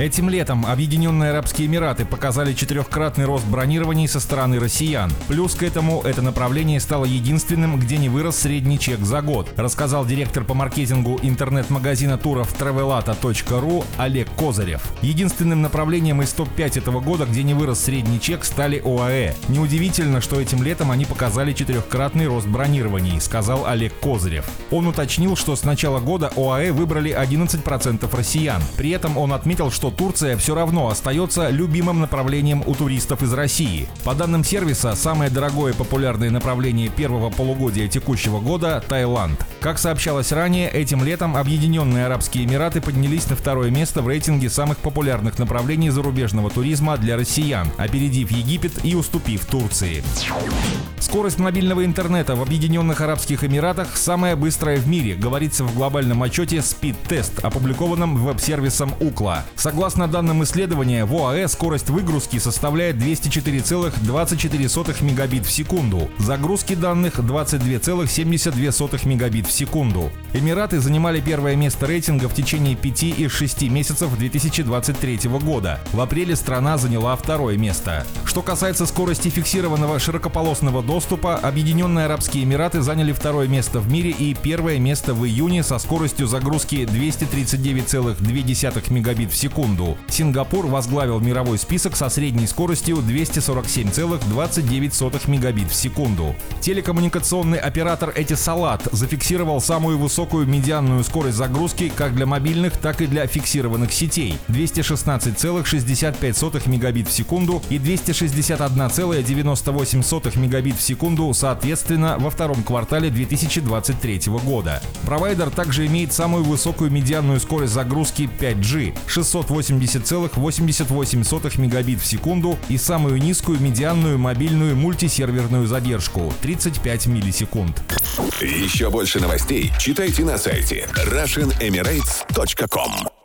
Этим летом Объединенные Арабские Эмираты показали четырехкратный рост бронирований со стороны россиян. Плюс к этому это направление стало единственным, где не вырос средний чек за год, рассказал директор по маркетингу интернет-магазина туров travelata.ru Олег Козырев. Единственным направлением из топ-5 этого года, где не вырос средний чек, стали ОАЭ. Неудивительно, что этим летом они показали четырехкратный рост бронирований, сказал Олег Козырев. Он уточнил, что с начала года ОАЭ выбрали 11% россиян. При этом он отметил, что Турция все равно остается любимым направлением у туристов из России. По данным сервиса, самое дорогое популярное направление первого полугодия текущего года – Таиланд. Как сообщалось ранее, этим летом Объединенные Арабские Эмираты поднялись на второе место в рейтинге самых популярных направлений зарубежного туризма для россиян, опередив Египет и уступив Турции. Скорость мобильного интернета в Объединенных Арабских Эмиратах самая быстрая в мире, говорится в глобальном отчете Speed Test, опубликованном веб-сервисом Укла. Согласно данным исследования, в ОАЭ скорость выгрузки составляет 204,24 мегабит в секунду, загрузки данных 22,72 мегабит в секунду. Эмираты занимали первое место рейтинга в течение 5 из 6 месяцев 2023 года. В апреле страна заняла второе место. Что касается скорости фиксированного широкополосного доступа, Объединенные Арабские Эмираты заняли второе место в мире и первое место в июне со скоростью загрузки 239,2 мегабит в секунду. Сингапур возглавил мировой список со средней скоростью 247,29 мегабит в секунду. Телекоммуникационный оператор Этисалат зафиксировал самую высокую медианную скорость загрузки как для мобильных, так и для фиксированных сетей – 216,65 мегабит в секунду и 261,98 мегабит в секунду, соответственно, во втором квартале 2023 года. Провайдер также имеет самую высокую медианную скорость загрузки 5G – 680,88 мегабит в секунду и самую низкую медианную мобильную мультисерверную задержку – 35 миллисекунд. Еще больше новостей читайте на сайте RussianEmirates.com